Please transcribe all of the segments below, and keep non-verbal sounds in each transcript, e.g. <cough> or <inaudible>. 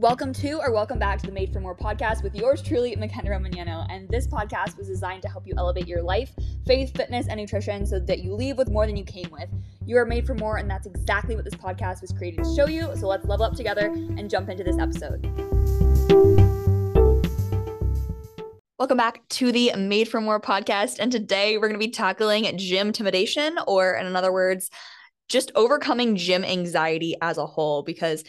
Welcome to or welcome back to the Made for More podcast with yours truly, Makena Romagnano. And this podcast was designed to help you elevate your life, faith, fitness, and nutrition so that you leave with more than you came with. You are made for more, and that's exactly what this podcast was created to show you. So let's level up together and jump into this episode. Welcome back to the Made for More podcast. And today we're going to be tackling gym intimidation, or in other words, just overcoming gym anxiety as a whole, because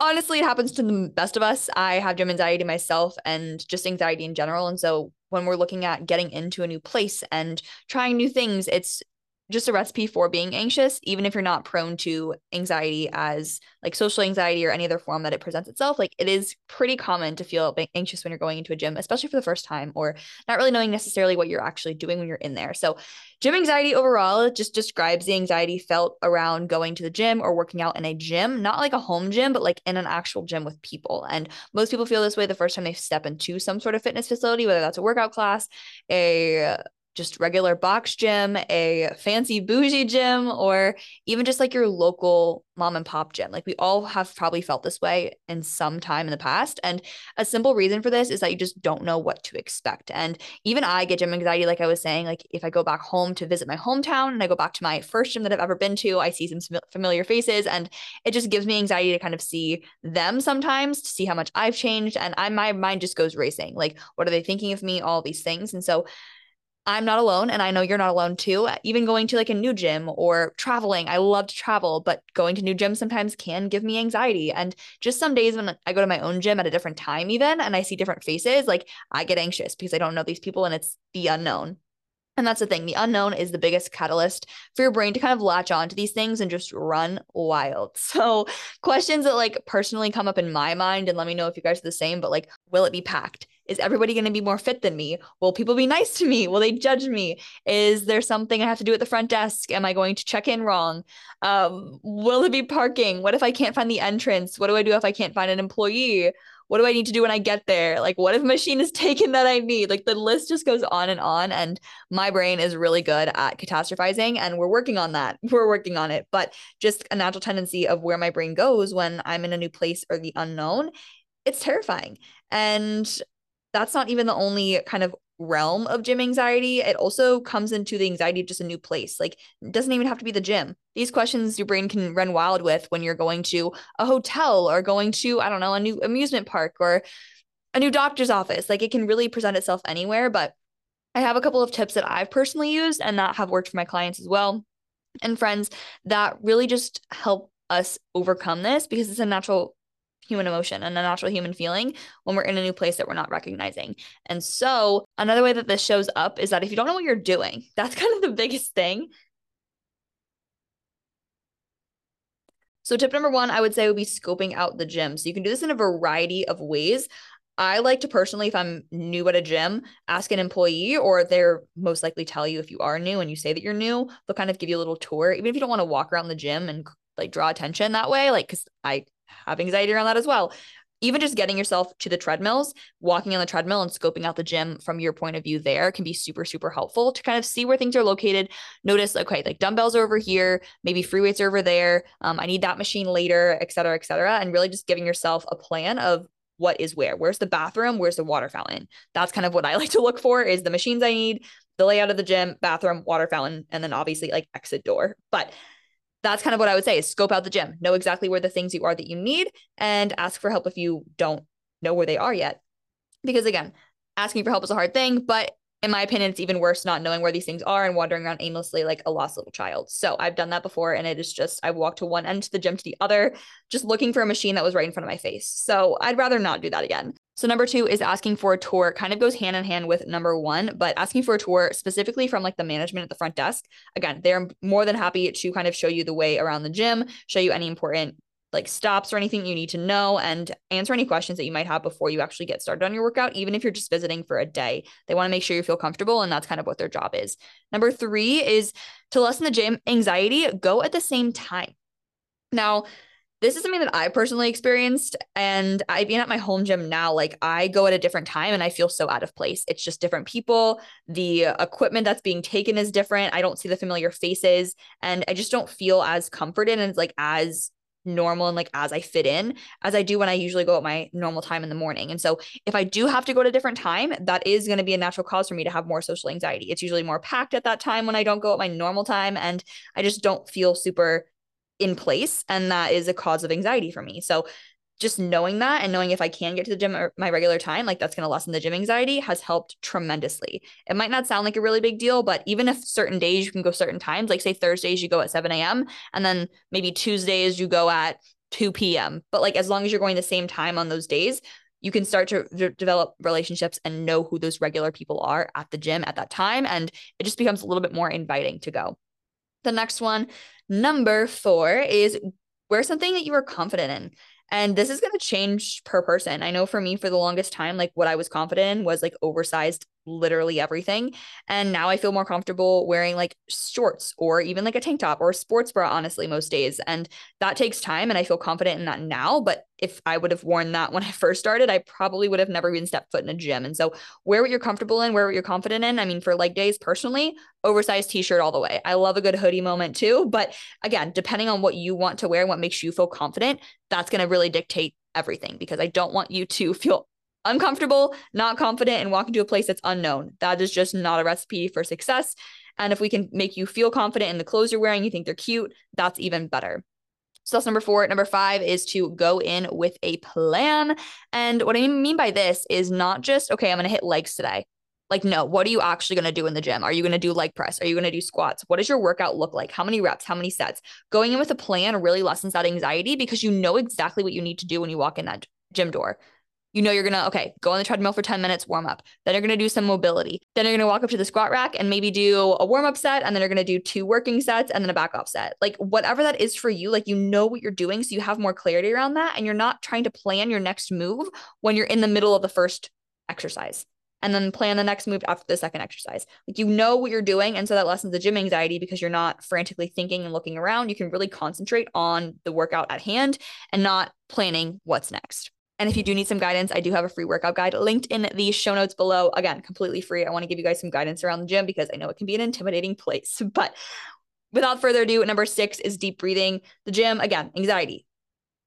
honestly, it happens to the best of us. I have gym anxiety myself and just anxiety in general. And so when we're looking at getting into a new place and trying new things, it's just a recipe for being anxious, even if you're not prone to anxiety as like social anxiety or any other form that it presents itself. Like it is pretty common to feel anxious when you're going into a gym, especially for the first time or not really knowing necessarily what you're actually doing when you're in there. So, gym anxiety overall just describes the anxiety felt around going to the gym or working out in a gym, not like a home gym, but like in an actual gym with people. And most people feel this way the first time they step into some sort of fitness facility, whether that's a workout class, a just regular box gym, a fancy bougie gym, or even just like your local mom and pop gym. Like we all have probably felt this way in some time in the past. And a simple reason for this is that you just don't know what to expect. And even I get gym anxiety, like I was saying, like if I go back home to visit my hometown and I go back to my first gym that I've ever been to, I see some familiar faces and it just gives me anxiety to kind of see them sometimes to see how much I've changed. And I my mind just goes racing. Like, what are they thinking of me? All these things. And so I'm not alone and I know you're not alone too. Even going to like a new gym or traveling, I love to travel, but going to new gyms sometimes can give me anxiety. And just some days when I go to my own gym at a different time, even and I see different faces, like I get anxious because I don't know these people and it's the unknown. And that's the thing. The unknown is the biggest catalyst for your brain to kind of latch on to these things and just run wild. <laughs> So, questions that like personally come up in my mind, and let me know if you guys are the same, but like, will it be packed? Is everybody going to be more fit than me? Will people be nice to me? Will they judge me? Is there something I have to do at the front desk? Am I going to check in wrong? Um, will it be parking? What if I can't find the entrance? What do I do if I can't find an employee? What do I need to do when I get there? Like, what if machine is <laughs> taken that I need? Like, the list just goes on and on. And my brain is really good at catastrophizing, and we're working on that. <laughs> We're working on it. But just a natural tendency of where my brain goes when I'm in a new place or the unknown, it's terrifying. And that's not even the only kind of realm of gym anxiety. It also comes into the anxiety of just a new place. Like it doesn't even have to be the gym. These questions your brain can run wild with when you're going to a hotel or going to, I don't know, a new amusement park or a new doctor's office. Like it can really present itself anywhere. But I have a couple of tips that I've personally used and that have worked for my clients as well and friends that really just help us overcome this because it's a natural human emotion and a natural human feeling when we're in a new place that we're not recognizing. And so, another way that this shows up is that if you don't know what you're doing, <laughs> that's kind of the biggest thing. So, tip number one, I would say would be scoping out the gym. So, you can do this in a variety of ways. I like to personally, if I'm new at a gym, ask an employee, or they're most likely tell you if you are new and you say that you're new, they'll kind of give you a little tour, even if you don't want to walk around the gym and like draw attention that way. Like, cause I have anxiety around that as well. Even just getting yourself to the treadmills, walking on the treadmill and scoping out the gym from your point of view there can be super, super helpful to kind of see where things are located. Notice, okay, like dumbbells are over here, maybe free weights are over there. Um, I need that machine later, et cetera, et cetera. And really just giving yourself a plan of what is where. Where's the bathroom? Where's the water fountain? That's kind of what I <laughs> like to look for is the machines I need, the layout of the gym, bathroom, water fountain, and then obviously like exit door. But that's kind of what I would say is scope out the gym, know exactly where the things you are that you need, and ask for help if you don't know where they are yet. Because again, asking for help is a hard thing, but in my opinion, it's even worse not knowing where these things are and wandering around aimlessly like a lost little child. So I've done that before, and it is just I walked to one end to the gym to the other, just looking for a machine that was right in front of my face. So I'd rather not do that again. So number two is asking for a tour. Kind of goes hand in hand with number one, but asking for a tour specifically from like the management at the front desk. Again, they're more than happy to kind of show you the way around the gym, show you any important like stops or anything you need to know and answer any questions that you might have before you actually get started on your workout, even if you're just visiting for a day. They want to make sure you feel comfortable, and that's kind of what their job is. Number three is to lessen the gym anxiety, go at the same time. Now, this is something that I personally experienced. And I being at my home gym now, like I go at a different time and I feel so out of place. It's just different people. The equipment that's being taken is different. I don't see the familiar faces and I just don't feel as comforted and like as normal and like as I fit in as I do when I usually go at my normal time in the morning. And so if I do have to go at a different time, that is going to be a natural cause for me to have more social anxiety. It's usually more packed at that time when I don't go at my normal time and I just don't feel super in place and that is a cause of anxiety for me. So just knowing that and knowing if I can get to the gym at my regular time, like that's going to lessen the gym anxiety has helped tremendously. It might not sound like a really big deal, but even if certain days you can go certain times, like say Thursdays you go at 7 a.m. and then maybe Tuesdays you go at 2 p.m. But like as long as you're going the same time on those days, you can start to develop relationships and know who those regular people are at the gym at that time. And it just becomes a little bit more inviting to go. The next one, number four, is wear something that you are confident in. And this is going to change per person. I know for me, for the longest time, like what I was confident in was like oversized literally everything. And now I feel more comfortable wearing like shorts or even like a tank top or a sports bra, honestly, most days. And that takes time. And I feel confident in that now. But if I would have worn that <laughs> when I first started, I probably would have never even stepped foot in a gym. And so wear what you're comfortable in, wear what you're confident in. I mean, for leg days, personally, oversized t shirt all the way. I love a good hoodie moment too. But again, depending on what you want to wear and what makes you feel confident, that's going to really dictate everything because I don't want you to <laughs> feel uncomfortable, not confident, and walk into a place that's unknown. That is just not a recipe for success. And if we can make you feel confident in the clothes you're wearing, you think they're cute, that's even better. So that's number four. Number five is to go in with a plan. And what I mean by this is not just, okay, I'm going to hit legs today. Like, no, what are you actually going to do in the gym? Are you going to do leg press? Are you going to do squats? What does your workout look like? How many reps? How many sets? Going in with a plan really lessens that anxiety because you know exactly what you need to do when you walk in that gym door you know you're gonna okay go on the treadmill for 10 minutes warm up then you're gonna do some mobility then you're gonna walk up to the squat rack and maybe do a warm up set and then you're gonna do two working sets and then a back off set like whatever that is for you like you know what you're doing so you have more clarity around that and you're not trying to plan your next move when you're in the middle of the first exercise and then plan the next move after the second exercise. Like you know what you're doing. And so that lessens the gym anxiety because you're not frantically thinking and looking around. You can really concentrate on the workout at hand and not planning what's next. And if you do need some guidance, I do have a free workout guide linked in the show notes below. Again, completely free. I want to give you guys some guidance around the gym because I know it can be an intimidating place. <laughs> But without further ado, number six is deep breathing. The gym, again, anxiety.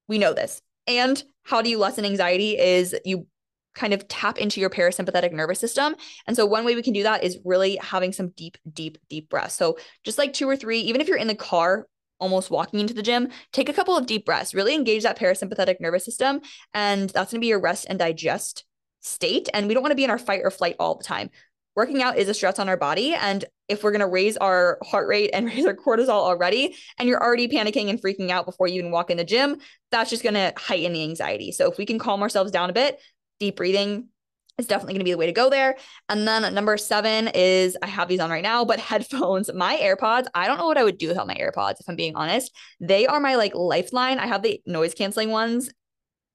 We know this. And how do you lessen anxiety is you kind of tap into your parasympathetic nervous system. And so one way we can do that is really having some deep, deep, deep breaths. So just like two or three, even if you're in the car almost walking into the gym, take a couple of deep breaths, really engage that parasympathetic nervous system. And that's going to be your rest and digest state. And we don't want to be in our fight or flight all the time. Working out is a stress on our body. And if we're going to raise our heart rate and <laughs> raise our cortisol already, and you're already panicking and freaking out before you even walk in the gym, that's just going to heighten the anxiety. So if we can calm ourselves down a bit, deep breathing, is definitely going to be the way to go there. And then number seven is I have these on right now, but <laughs> headphones. My AirPods, I don't know what I would do without my AirPods, if I'm being honest. They are my like lifeline. I have the noise canceling ones.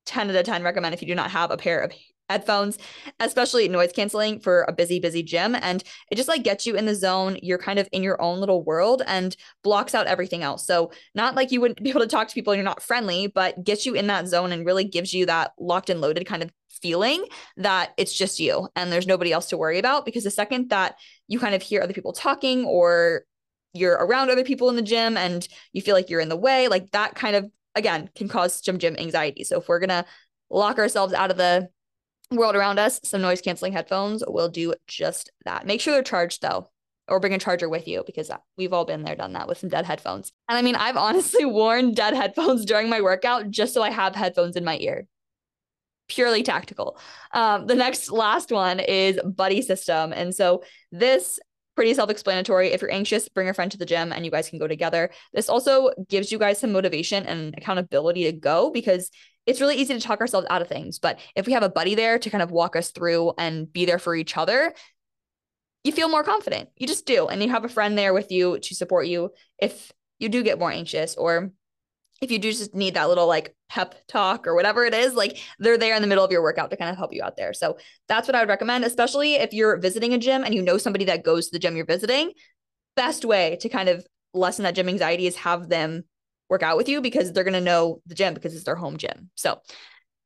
10 out of 10 recommend if you do not have a pair of headphones, especially noise canceling for a busy, busy gym. And it just like gets you in the zone. You're kind of in your own little world and blocks out everything else. So, not like you wouldn't <laughs> be able to talk to people and you're not friendly, but gets you in that zone and really gives you that locked and loaded kind of feeling that it's just you and there's nobody else to worry about. Because the second that you kind of hear other people talking or you're around other people in the gym and you feel like you're in the way, like that kind of again can cause some gym anxiety. So if we're gonna lock ourselves out of the world around us, some noise canceling headphones will do just that. Make sure they're charged though, or bring a charger with you because we've all been there, done that with some dead headphones. And I mean, I've honestly <laughs> worn dead headphones during my workout just so I have headphones in my ear. Purely tactical. Um, the next last one is buddy system. And so this pretty self-explanatory. If you're anxious, bring a friend to the gym and you guys can go together. This also gives you guys some motivation and accountability to go because it's really easy to talk ourselves out of things. But if we have a buddy there to kind of walk us through and be there for each other, you feel more confident. You just do. And you have a friend there with you to support you if you do get more anxious or if you do just need that little like pep talk or whatever it is, like they're there in the middle of your workout to kind of help you out there. So that's what I would recommend, especially if you're visiting a gym and you know somebody that goes to the gym you're visiting. Best way to kind of lessen that gym anxiety is have them work out with you because they're going to know the gym because it's their home gym. So,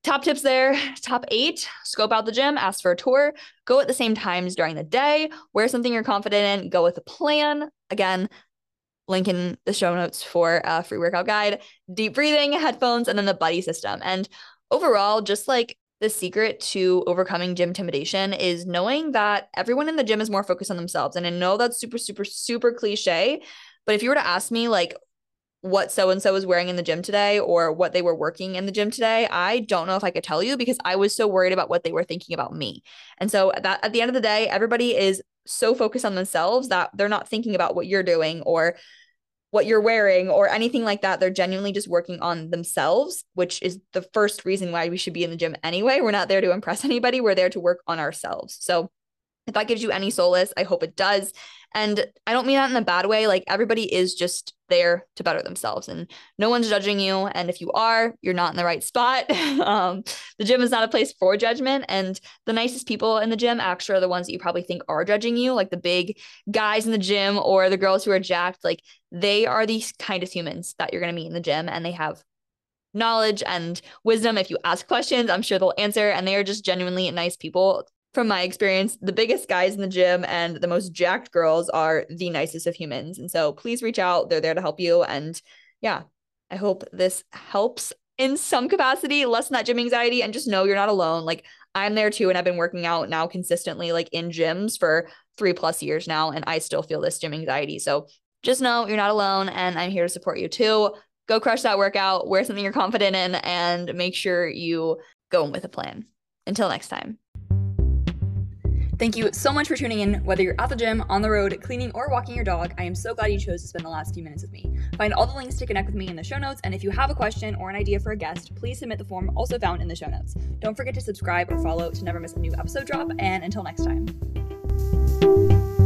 top tips there. Top eight scope out the gym, ask for a tour, go at the same times during the day, wear something you're confident in, go with a plan. Again, link in the show notes for a free workout guide, deep breathing, headphones, and then the buddy system. And overall, just like the secret to overcoming gym intimidation is knowing that everyone in the gym is more focused on themselves. And I know that's super, super, super cliche. But if you were to ask me, like, what so and so was wearing in the gym today or what they were working in the gym today, I don't know if I could tell you because I was so worried about what they were thinking about me. And so that at the end of the day, everybody is so focused on themselves that they're not thinking about what you're doing or what you're wearing or anything like that. They're genuinely just working on themselves, which is the first reason why we should be in the gym anyway. We're not there to impress <laughs> anybody, we're there to work on ourselves. So, if that gives you any solace, I hope it does. And I don't mean that in a bad way. Like everybody is just there to better themselves and no one's judging you. And if you are, you're not in the right spot. <laughs> um, the gym is not a place for judgment. And the nicest people in the gym actually are the ones that you probably think are judging you, like the big guys in the gym or the girls who are jacked. Like they are the kindest humans that you're going to meet in the gym and they have knowledge and wisdom. If you ask questions, I'm sure they'll answer. And they are just genuinely nice people from my experience, the biggest guys in the gym and the most jacked girls are the nicest of humans. And so please reach out. They're there to help you. And yeah, I hope this helps in some capacity, lessen that gym anxiety and just know you're not alone. Like I'm there too. And I've been working out now consistently, like in gyms for three plus years now. And I still feel this gym anxiety. So just know you're not alone. And I'm here to support you too. Go crush that workout, wear something you're confident in, and make sure you go in with a plan. Until next time. Thank you so much for tuning in. Whether you're at the gym, on the road, cleaning, or walking your dog, I am so glad you chose to spend the last few minutes with me. Find all the links to connect with me in the show notes, and if you have a question or an idea for a guest, please submit the form also found in the show notes. Don't forget to subscribe or follow to never miss a new episode drop, and until next time.